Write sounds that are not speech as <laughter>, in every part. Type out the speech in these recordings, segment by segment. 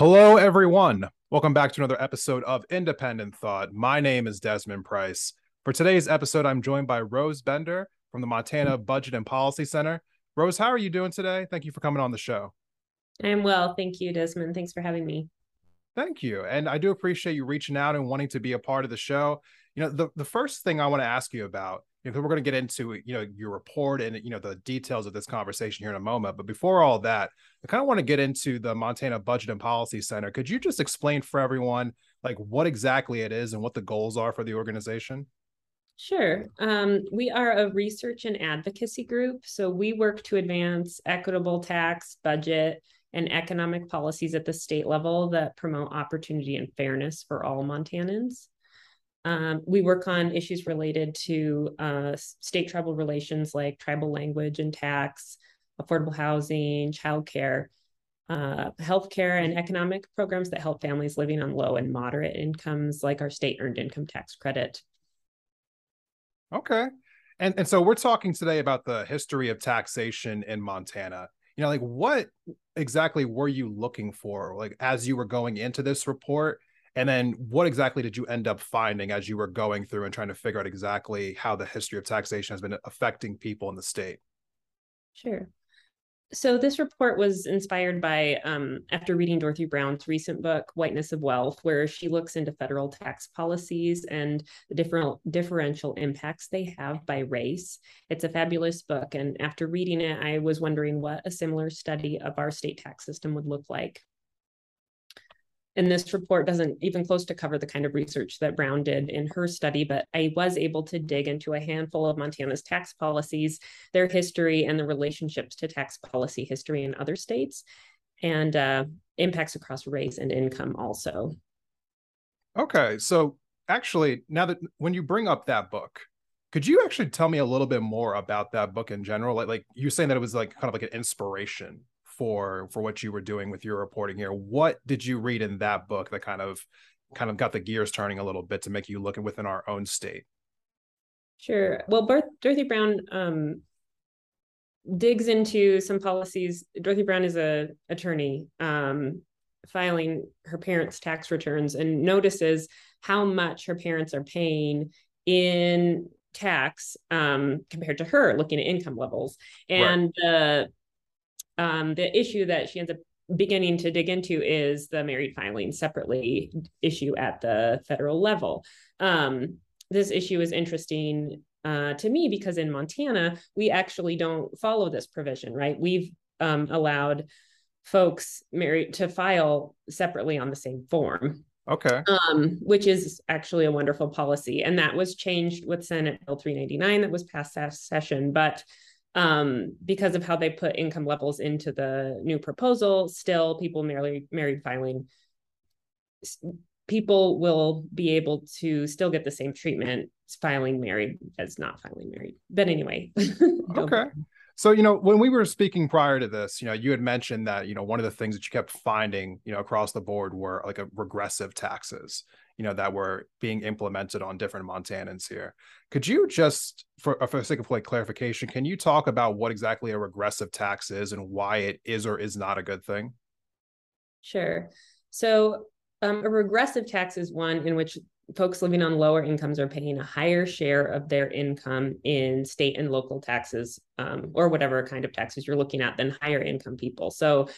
Hello, everyone. Welcome back to another episode of Independent Thought. My name is Desmond Price. For today's episode, I'm joined by Rose Bender from the Montana Budget and Policy Center. Rose, how are you doing today? Thank you for coming on the show. I'm well. Thank you, Desmond. Thanks for having me. Thank you. And I do appreciate you reaching out and wanting to be a part of the show. You know, the, the first thing I want to ask you about you know, we're going to get into you know your report and you know the details of this conversation here in a moment. But before all that, I kind of want to get into the Montana Budget and Policy Center. Could you just explain for everyone like what exactly it is and what the goals are for the organization? Sure. Um, we are a research and advocacy group. So we work to advance equitable tax, budget, and economic policies at the state level that promote opportunity and fairness for all Montanans. Um, we work on issues related to uh, state tribal relations like tribal language and tax, affordable housing, childcare, uh, healthcare, and economic programs that help families living on low and moderate incomes, like our state earned income tax credit. Okay. And, and so we're talking today about the history of taxation in Montana. You know, like what exactly were you looking for, like as you were going into this report? And then what exactly did you end up finding as you were going through and trying to figure out exactly how the history of taxation has been affecting people in the state? Sure. So this report was inspired by um, after reading Dorothy Brown's recent book, Whiteness of Wealth, where she looks into federal tax policies and the different differential impacts they have by race. It's a fabulous book, and after reading it, I was wondering what a similar study of our state tax system would look like and this report doesn't even close to cover the kind of research that Brown did in her study, but I was able to dig into a handful of Montana's tax policies, their history, and the relationships to tax policy history in other states, and uh, impacts across race and income also. Okay, so actually, now that when you bring up that book, could you actually tell me a little bit more about that book in general? Like, like you're saying that it was like kind of like an inspiration for for what you were doing with your reporting here. What did you read in that book that kind of kind of got the gears turning a little bit to make you look within our own state? Sure. Well, Dorothy Brown um, digs into some policies. Dorothy Brown is a attorney um, filing her parents' tax returns and notices how much her parents are paying in tax um, compared to her, looking at income levels. And right. uh, um, the issue that she ends up beginning to dig into is the married filing separately issue at the federal level. Um, this issue is interesting uh, to me because in Montana, we actually don't follow this provision, right? We've um, allowed folks married to file separately on the same form. Okay. Um, which is actually a wonderful policy. And that was changed with Senate Bill 399 that was passed last session. But um, because of how they put income levels into the new proposal, still people merely married filing, people will be able to still get the same treatment filing married as not filing married. But anyway. <laughs> okay. So, you know, when we were speaking prior to this, you know, you had mentioned that, you know, one of the things that you kept finding, you know, across the board were like a regressive taxes you know that were being implemented on different montanans here. Could you just for, for the sake of like clarification can you talk about what exactly a regressive tax is and why it is or is not a good thing? Sure. So um, a regressive tax is one in which folks living on lower incomes are paying a higher share of their income in state and local taxes um, or whatever kind of taxes you're looking at than higher income people. So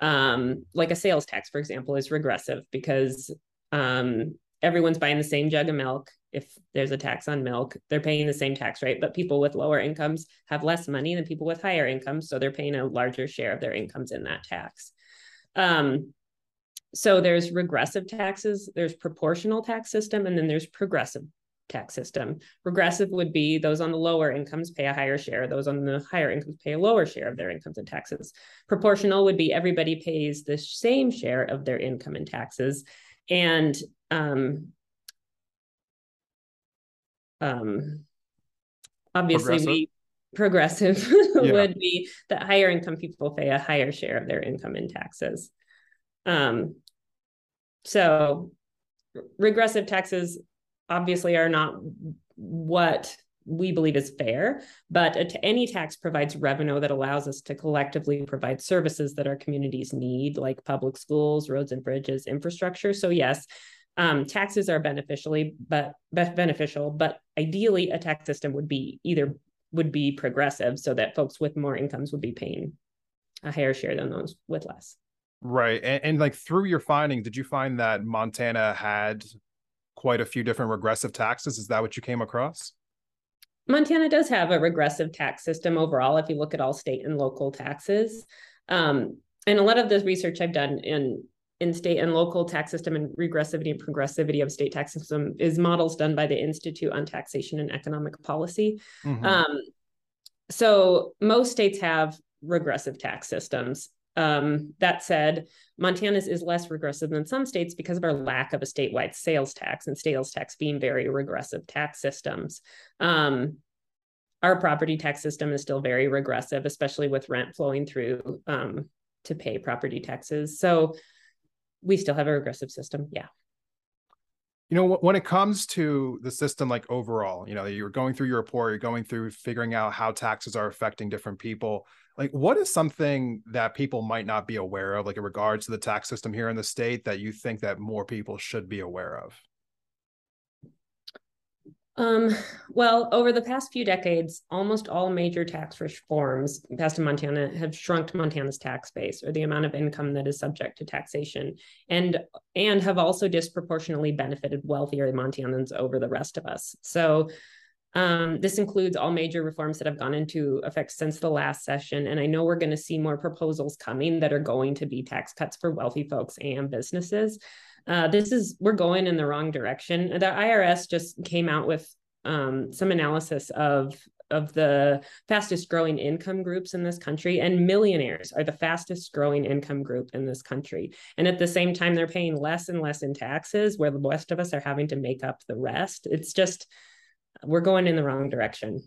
um, like a sales tax for example is regressive because um, everyone's buying the same jug of milk. If there's a tax on milk they're paying the same tax rate but people with lower incomes have less money than people with higher incomes so they're paying a larger share of their incomes in that tax. Um, so there's regressive taxes there's proportional tax system and then there's progressive tax system. Regressive would be those on the lower incomes pay a higher share those on the higher incomes pay a lower share of their incomes and taxes. Proportional would be everybody pays the same share of their income and taxes and um, um, obviously progressive. we progressive <laughs> yeah. would be that higher income people pay a higher share of their income in taxes. Um, so regressive taxes obviously are not what we believe is fair, but any tax provides revenue that allows us to collectively provide services that our communities need, like public schools, roads and bridges, infrastructure. So yes, um, taxes are beneficially but beneficial, but ideally a tax system would be either would be progressive so that folks with more incomes would be paying a higher share than those with less. Right. And, and like through your findings, did you find that Montana had quite a few different regressive taxes? Is that what you came across? Montana does have a regressive tax system overall, if you look at all state and local taxes. Um, and a lot of the research I've done in in state and local tax system and regressivity and progressivity of state tax system is models done by the Institute on Taxation and Economic Policy. Mm-hmm. Um, so most states have regressive tax systems. Um, that said, Montana's is less regressive than some states because of our lack of a statewide sales tax and sales tax being very regressive tax systems. Um, our property tax system is still very regressive, especially with rent flowing through um, to pay property taxes. So we still have a regressive system. Yeah. You know, when it comes to the system, like overall, you know, you're going through your report, you're going through figuring out how taxes are affecting different people. Like, what is something that people might not be aware of, like in regards to the tax system here in the state, that you think that more people should be aware of? Um, well, over the past few decades, almost all major tax reforms passed in Montana have shrunk Montana's tax base or the amount of income that is subject to taxation, and and have also disproportionately benefited wealthier Montanans over the rest of us. So. Um, this includes all major reforms that have gone into effect since the last session. And I know we're going to see more proposals coming that are going to be tax cuts for wealthy folks and businesses uh, this is we're going in the wrong direction. The IRS just came out with um, some analysis of of the fastest growing income groups in this country and millionaires are the fastest growing income group in this country. And at the same time they're paying less and less in taxes where the rest of us are having to make up the rest. It's just we're going in the wrong direction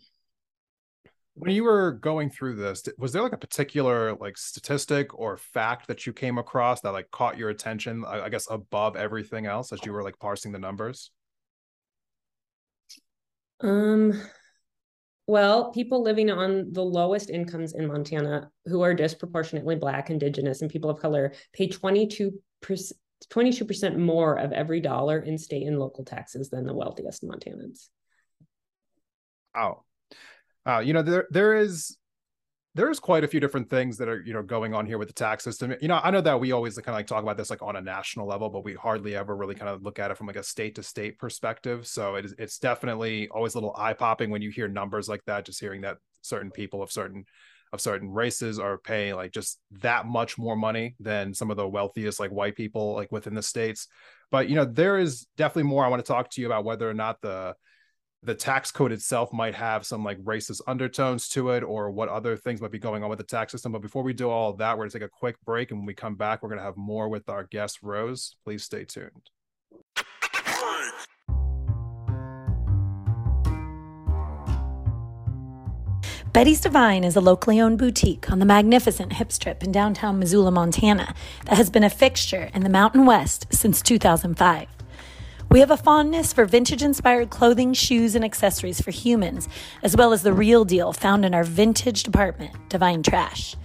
when you were going through this was there like a particular like statistic or fact that you came across that like caught your attention i guess above everything else as you were like parsing the numbers? Um well people living on the lowest incomes in montana who are disproportionately black indigenous and people of color pay 22 percent 22% more of every dollar in state and local taxes than the wealthiest montanans. Oh uh, you know, there there is there's quite a few different things that are you know going on here with the tax system. You know i know that we always kind of like talk about this like on a national level but we hardly ever really kind of look at it from like a state to state perspective. So it is, it's definitely always a little eye popping when you hear numbers like that just hearing that certain people of certain of certain races are paying like just that much more money than some of the wealthiest like white people like within the states. But you know there is definitely more i want to talk to you about whether or not the the tax code itself might have some like racist undertones to it or what other things might be going on with the tax system. But before we do all that, we're going to take a quick break. And when we come back, we're going to have more with our guest, Rose. Please stay tuned. Betty's Divine is a locally owned boutique on the magnificent Hip Strip in downtown Missoula, Montana, that has been a fixture in the Mountain West since 2005. We have a fondness for vintage inspired clothing, shoes, and accessories for humans, as well as the real deal found in our vintage department, Divine Trash.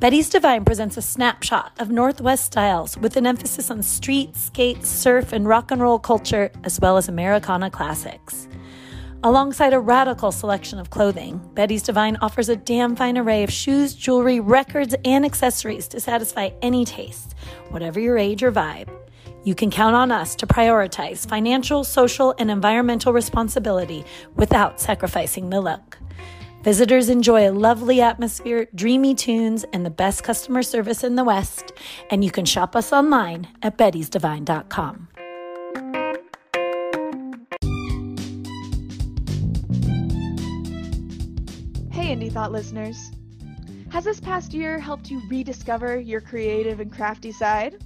Betty's Divine presents a snapshot of Northwest styles with an emphasis on street, skate, surf, and rock and roll culture, as well as Americana classics. Alongside a radical selection of clothing, Betty's Divine offers a damn fine array of shoes, jewelry, records, and accessories to satisfy any taste, whatever your age or vibe. You can count on us to prioritize financial, social, and environmental responsibility without sacrificing the look. Visitors enjoy a lovely atmosphere, dreamy tunes, and the best customer service in the West. And you can shop us online at bettysdivine.com. Hey, Indie Thought listeners. Has this past year helped you rediscover your creative and crafty side?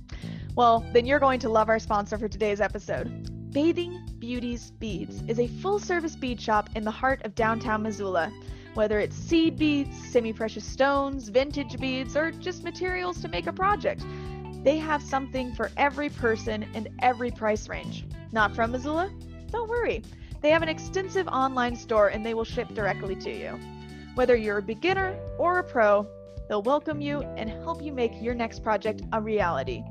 Well, then you're going to love our sponsor for today's episode. Bathing Beauties Beads is a full service bead shop in the heart of downtown Missoula. Whether it's seed beads, semi precious stones, vintage beads, or just materials to make a project, they have something for every person and every price range. Not from Missoula? Don't worry. They have an extensive online store and they will ship directly to you. Whether you're a beginner or a pro, they'll welcome you and help you make your next project a reality.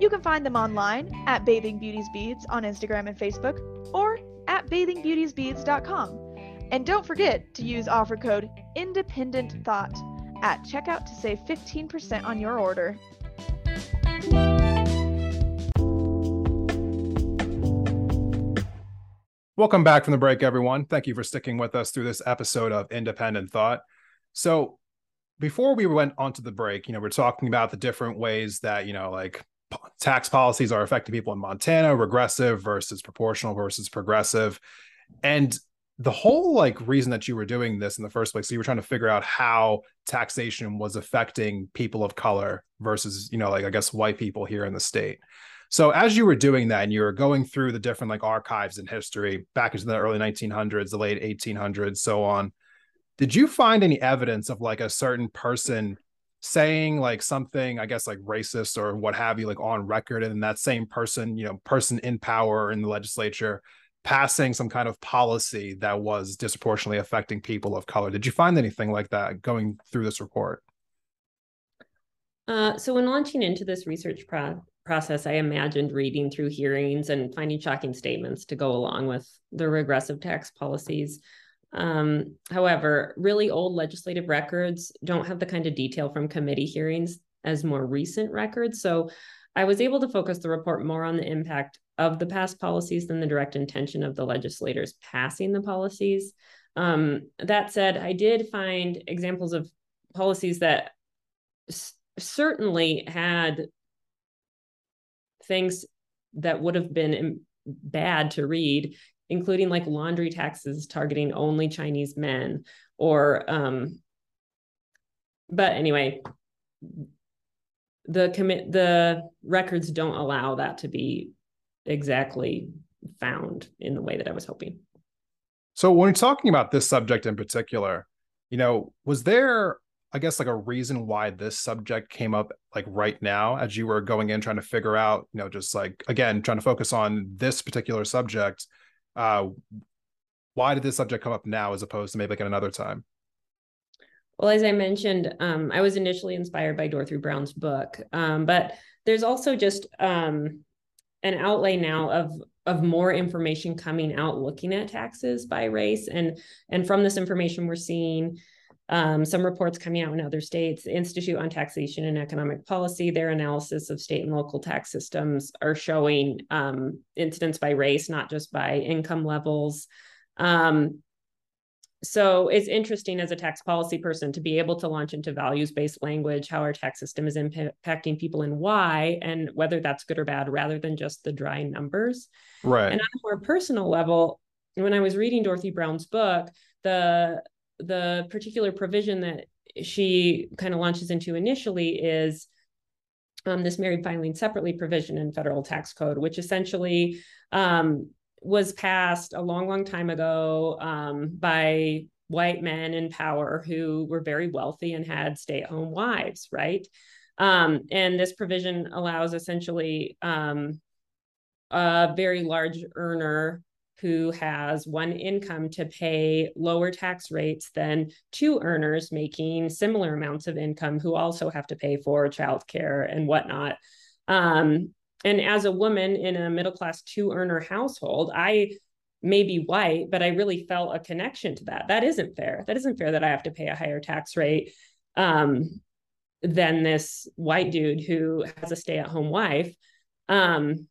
You can find them online at Bathing Beauties Beads on Instagram and Facebook or at bathingbeautiesbeads.com. And don't forget to use offer code Independent Thought at checkout to save 15% on your order. Welcome back from the break, everyone. Thank you for sticking with us through this episode of Independent Thought. So, before we went onto the break, you know, we're talking about the different ways that, you know, like tax policies are affecting people in Montana, regressive versus proportional versus progressive. And the whole like reason that you were doing this in the first place, so you were trying to figure out how taxation was affecting people of color versus, you know, like I guess white people here in the state. So as you were doing that and you were going through the different like archives in history back into the early 1900s, the late 1800s, so on, did you find any evidence of like a certain person saying like something, I guess like racist or what have you, like on record, and that same person, you know, person in power in the legislature passing some kind of policy that was disproportionately affecting people of color? Did you find anything like that going through this report? Uh, so when launching into this research pro- process, I imagined reading through hearings and finding shocking statements to go along with the regressive tax policies. Um, however, really old legislative records don't have the kind of detail from committee hearings as more recent records. So I was able to focus the report more on the impact of the past policies than the direct intention of the legislators passing the policies. Um, that said, I did find examples of policies that s- certainly had things that would have been bad to read, including like laundry taxes targeting only Chinese men, or um, but anyway, the commit the records don't allow that to be exactly found in the way that I was hoping. So when talking about this subject in particular, you know, was there I guess like a reason why this subject came up like right now as you were going in trying to figure out, you know, just like again trying to focus on this particular subject. Uh why did this subject come up now as opposed to maybe like at another time? Well, as I mentioned, um, I was initially inspired by Dorothy Brown's book, um, but there's also just um, an outlay now of of more information coming out looking at taxes by race, and and from this information, we're seeing um, some reports coming out in other states. The Institute on Taxation and Economic Policy, their analysis of state and local tax systems are showing um, incidence by race, not just by income levels. Um, so it's interesting as a tax policy person to be able to launch into values-based language, how our tax system is impacting people and why, and whether that's good or bad, rather than just the dry numbers. Right. And on a more personal level, when I was reading Dorothy Brown's book, the the particular provision that she kind of launches into initially is um, this married filing separately provision in federal tax code, which essentially um, was passed a long, long time ago um, by white men in power who were very wealthy and had stay at home wives, right? Um, and this provision allows essentially um, a very large earner who has one income to pay lower tax rates than two earners making similar amounts of income who also have to pay for childcare and whatnot. Um, and as a woman in a middle class two earner household, I may be white, but I really felt a connection to that. That isn't fair. That isn't fair that I have to pay a higher tax rate um, than this white dude who has a stay at home wife. Um,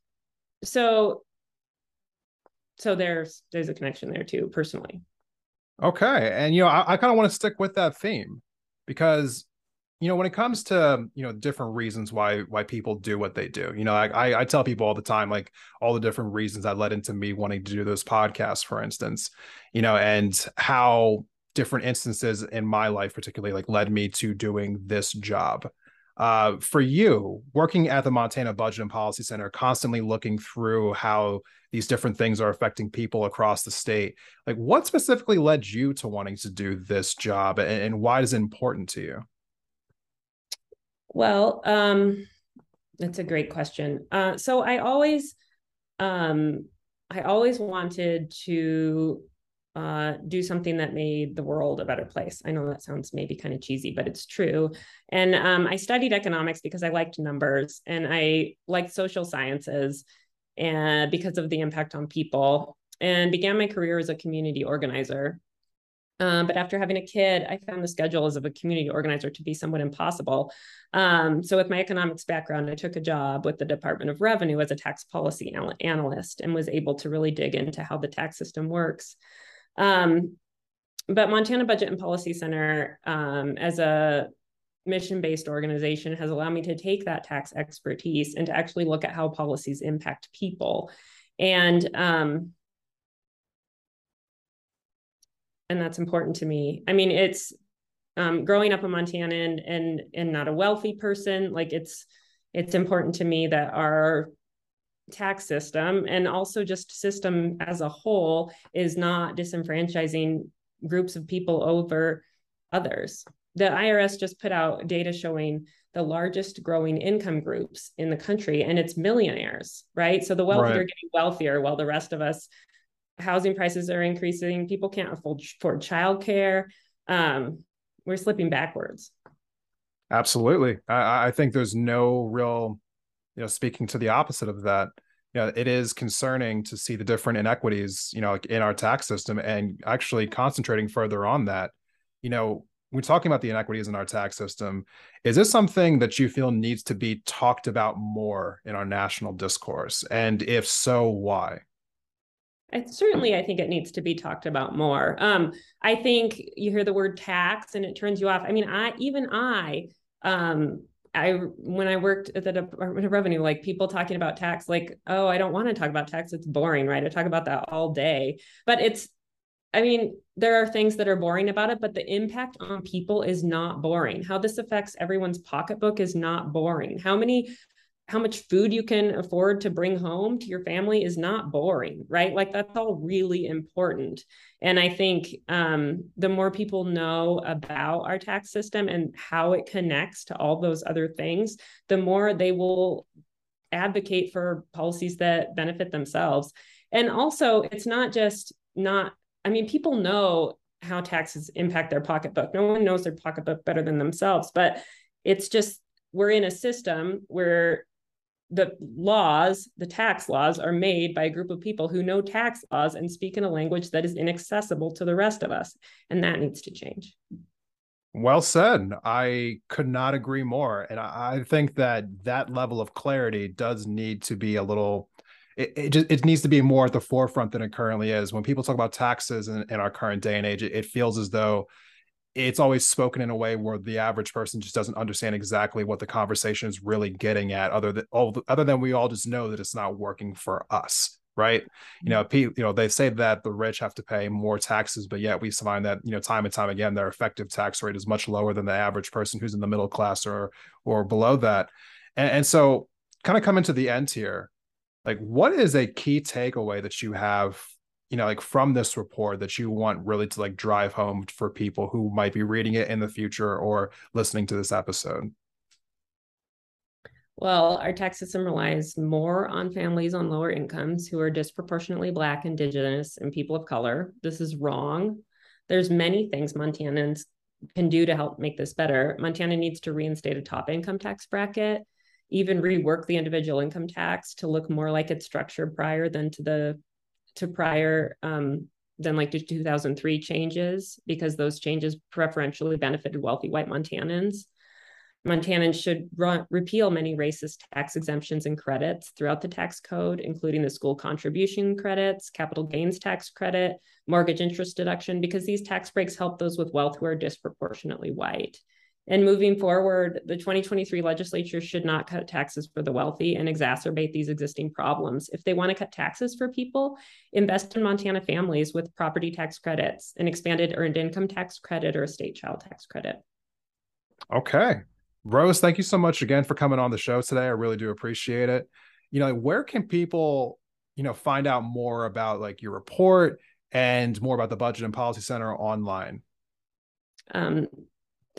so so there's there's a connection there too personally. Okay and you know i, I kind of want to stick with that theme because you know when it comes to you know different reasons why why people do what they do you know I, I tell people all the time like all the different reasons that led into me wanting to do those podcasts for instance you know and how different instances in my life particularly like led me to doing this job Uh, for you, working at the Montana Budget and Policy Center, constantly looking through how these different things are affecting people across the state, like what specifically led you to wanting to do this job and, and why is it important to you? Well, um, that's a great question. Uh, so I always, um, I always wanted to uh, do something that made the world a better place. I know that sounds maybe kind of cheesy, but it's true. And um, I studied economics because I liked numbers and I liked social sciences and because of the impact on people and began my career as a community organizer. Um, but after having a kid, I found the schedule as of a community organizer to be somewhat impossible. Um, so, with my economics background, I took a job with the Department of Revenue as a tax policy analyst and was able to really dig into how the tax system works. Um, but Montana Budget and Policy Center, um, as a mission based organization, has allowed me to take that tax expertise and to actually look at how policies impact people. And um, and that's important to me. I mean, it's um, growing up a Montana and, and and not a wealthy person. Like it's it's important to me that our tax system and also just system as a whole is not disenfranchising groups of people over others. The IRS just put out data showing the largest growing income groups in the country, and it's millionaires, right? So the wealthy right. are getting wealthier while the rest of us, housing prices are increasing, people can't afford, afford childcare. Um, we're slipping backwards. Absolutely. I, I think there's no real you know speaking to the opposite of that you know it is concerning to see the different inequities you know in our tax system and actually concentrating further on that. You know we're talking about the inequities in our tax system. Is this something that you feel needs to be talked about more in our national discourse? And if so why? I, certainly i think it needs to be talked about more. Um, i think you hear the word tax and it turns you off. I mean i even i um, I when I worked at the Department of Revenue, like people talking about tax, like, oh, I don't want to talk about tax. It's boring, right? I talk about that all day. But it's I mean, there are things that are boring about it, but the impact on people is not boring. How this affects everyone's pocketbook is not boring. How many how much food you can afford to bring home to your family is not boring, right? Like that's all really important. And I think um, the more people know about our tax system and how it connects to all those other things, the more they will advocate for policies that benefit themselves. And also, it's not just not, I mean, people know how taxes impact their pocketbook. No one knows their pocketbook better than themselves, but it's just we're in a system where the laws, the tax laws, are made by a group of people who know tax laws and speak in a language that is inaccessible to the rest of us. And that needs to change. Well said. I could not agree more. And I think that that level of clarity does need to be a little. It, it just it needs to be more at the forefront than it currently is. When people talk about taxes in, in our current day and age, it, it feels as though it's always spoken in a way where the average person just doesn't understand exactly what the conversation is really getting at other than other than we all just know that it's not working for us right? You mm-hmm. know you know they say that the rich have to pay more taxes but yet we find that you know time and time again their effective tax rate is much lower than the average person who's in the middle class or or below that. And, and so kind of coming to the end here like what is a key takeaway that you have you know like from this report that you want really to like drive home for people who might be reading it in the future or listening to this episode well, our tax system relies more on families on lower incomes who are disproportionately Black, Indigenous, and people of color. This is wrong. There's many things Montanans can do to help make this better. Montana needs to reinstate a top income tax bracket, even rework the individual income tax to look more like it's structured prior than to the to prior um, than like the 2003 changes because those changes preferentially benefited wealthy white Montanans. Montanans should re- repeal many racist tax exemptions and credits throughout the tax code, including the school contribution credits, capital gains tax credit, mortgage interest deduction, because these tax breaks help those with wealth who are disproportionately white. And moving forward, the 2023 legislature should not cut taxes for the wealthy and exacerbate these existing problems. If they want to cut taxes for people, invest in Montana families with property tax credits, an expanded earned income tax credit, or a state child tax credit. Okay. Rose, thank you so much again for coming on the show today. I really do appreciate it. You know, where can people, you know, find out more about like your report and more about the Budget and Policy Center online? Um,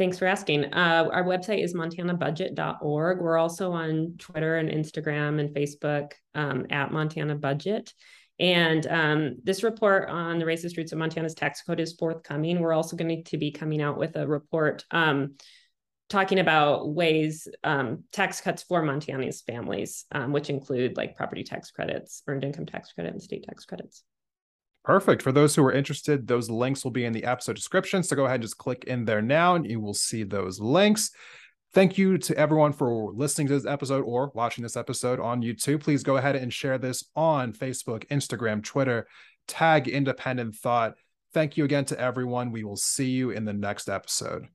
thanks for asking. Uh, our website is montanabudget.org. We're also on Twitter and Instagram and Facebook um, at Montana Budget. And um, this report on the racist roots of Montana's tax code is forthcoming. We're also going to be coming out with a report um, talking about ways um, tax cuts for Montana's families, um, which include like property tax credits, earned income tax credit, and state tax credits. Perfect. For those who are interested, those links will be in the episode description. So go ahead and just click in there now and you will see those links. Thank you to everyone for listening to this episode or watching this episode on YouTube. Please go ahead and share this on Facebook, Instagram, Twitter, tag independent thought. Thank you again to everyone. We will see you in the next episode.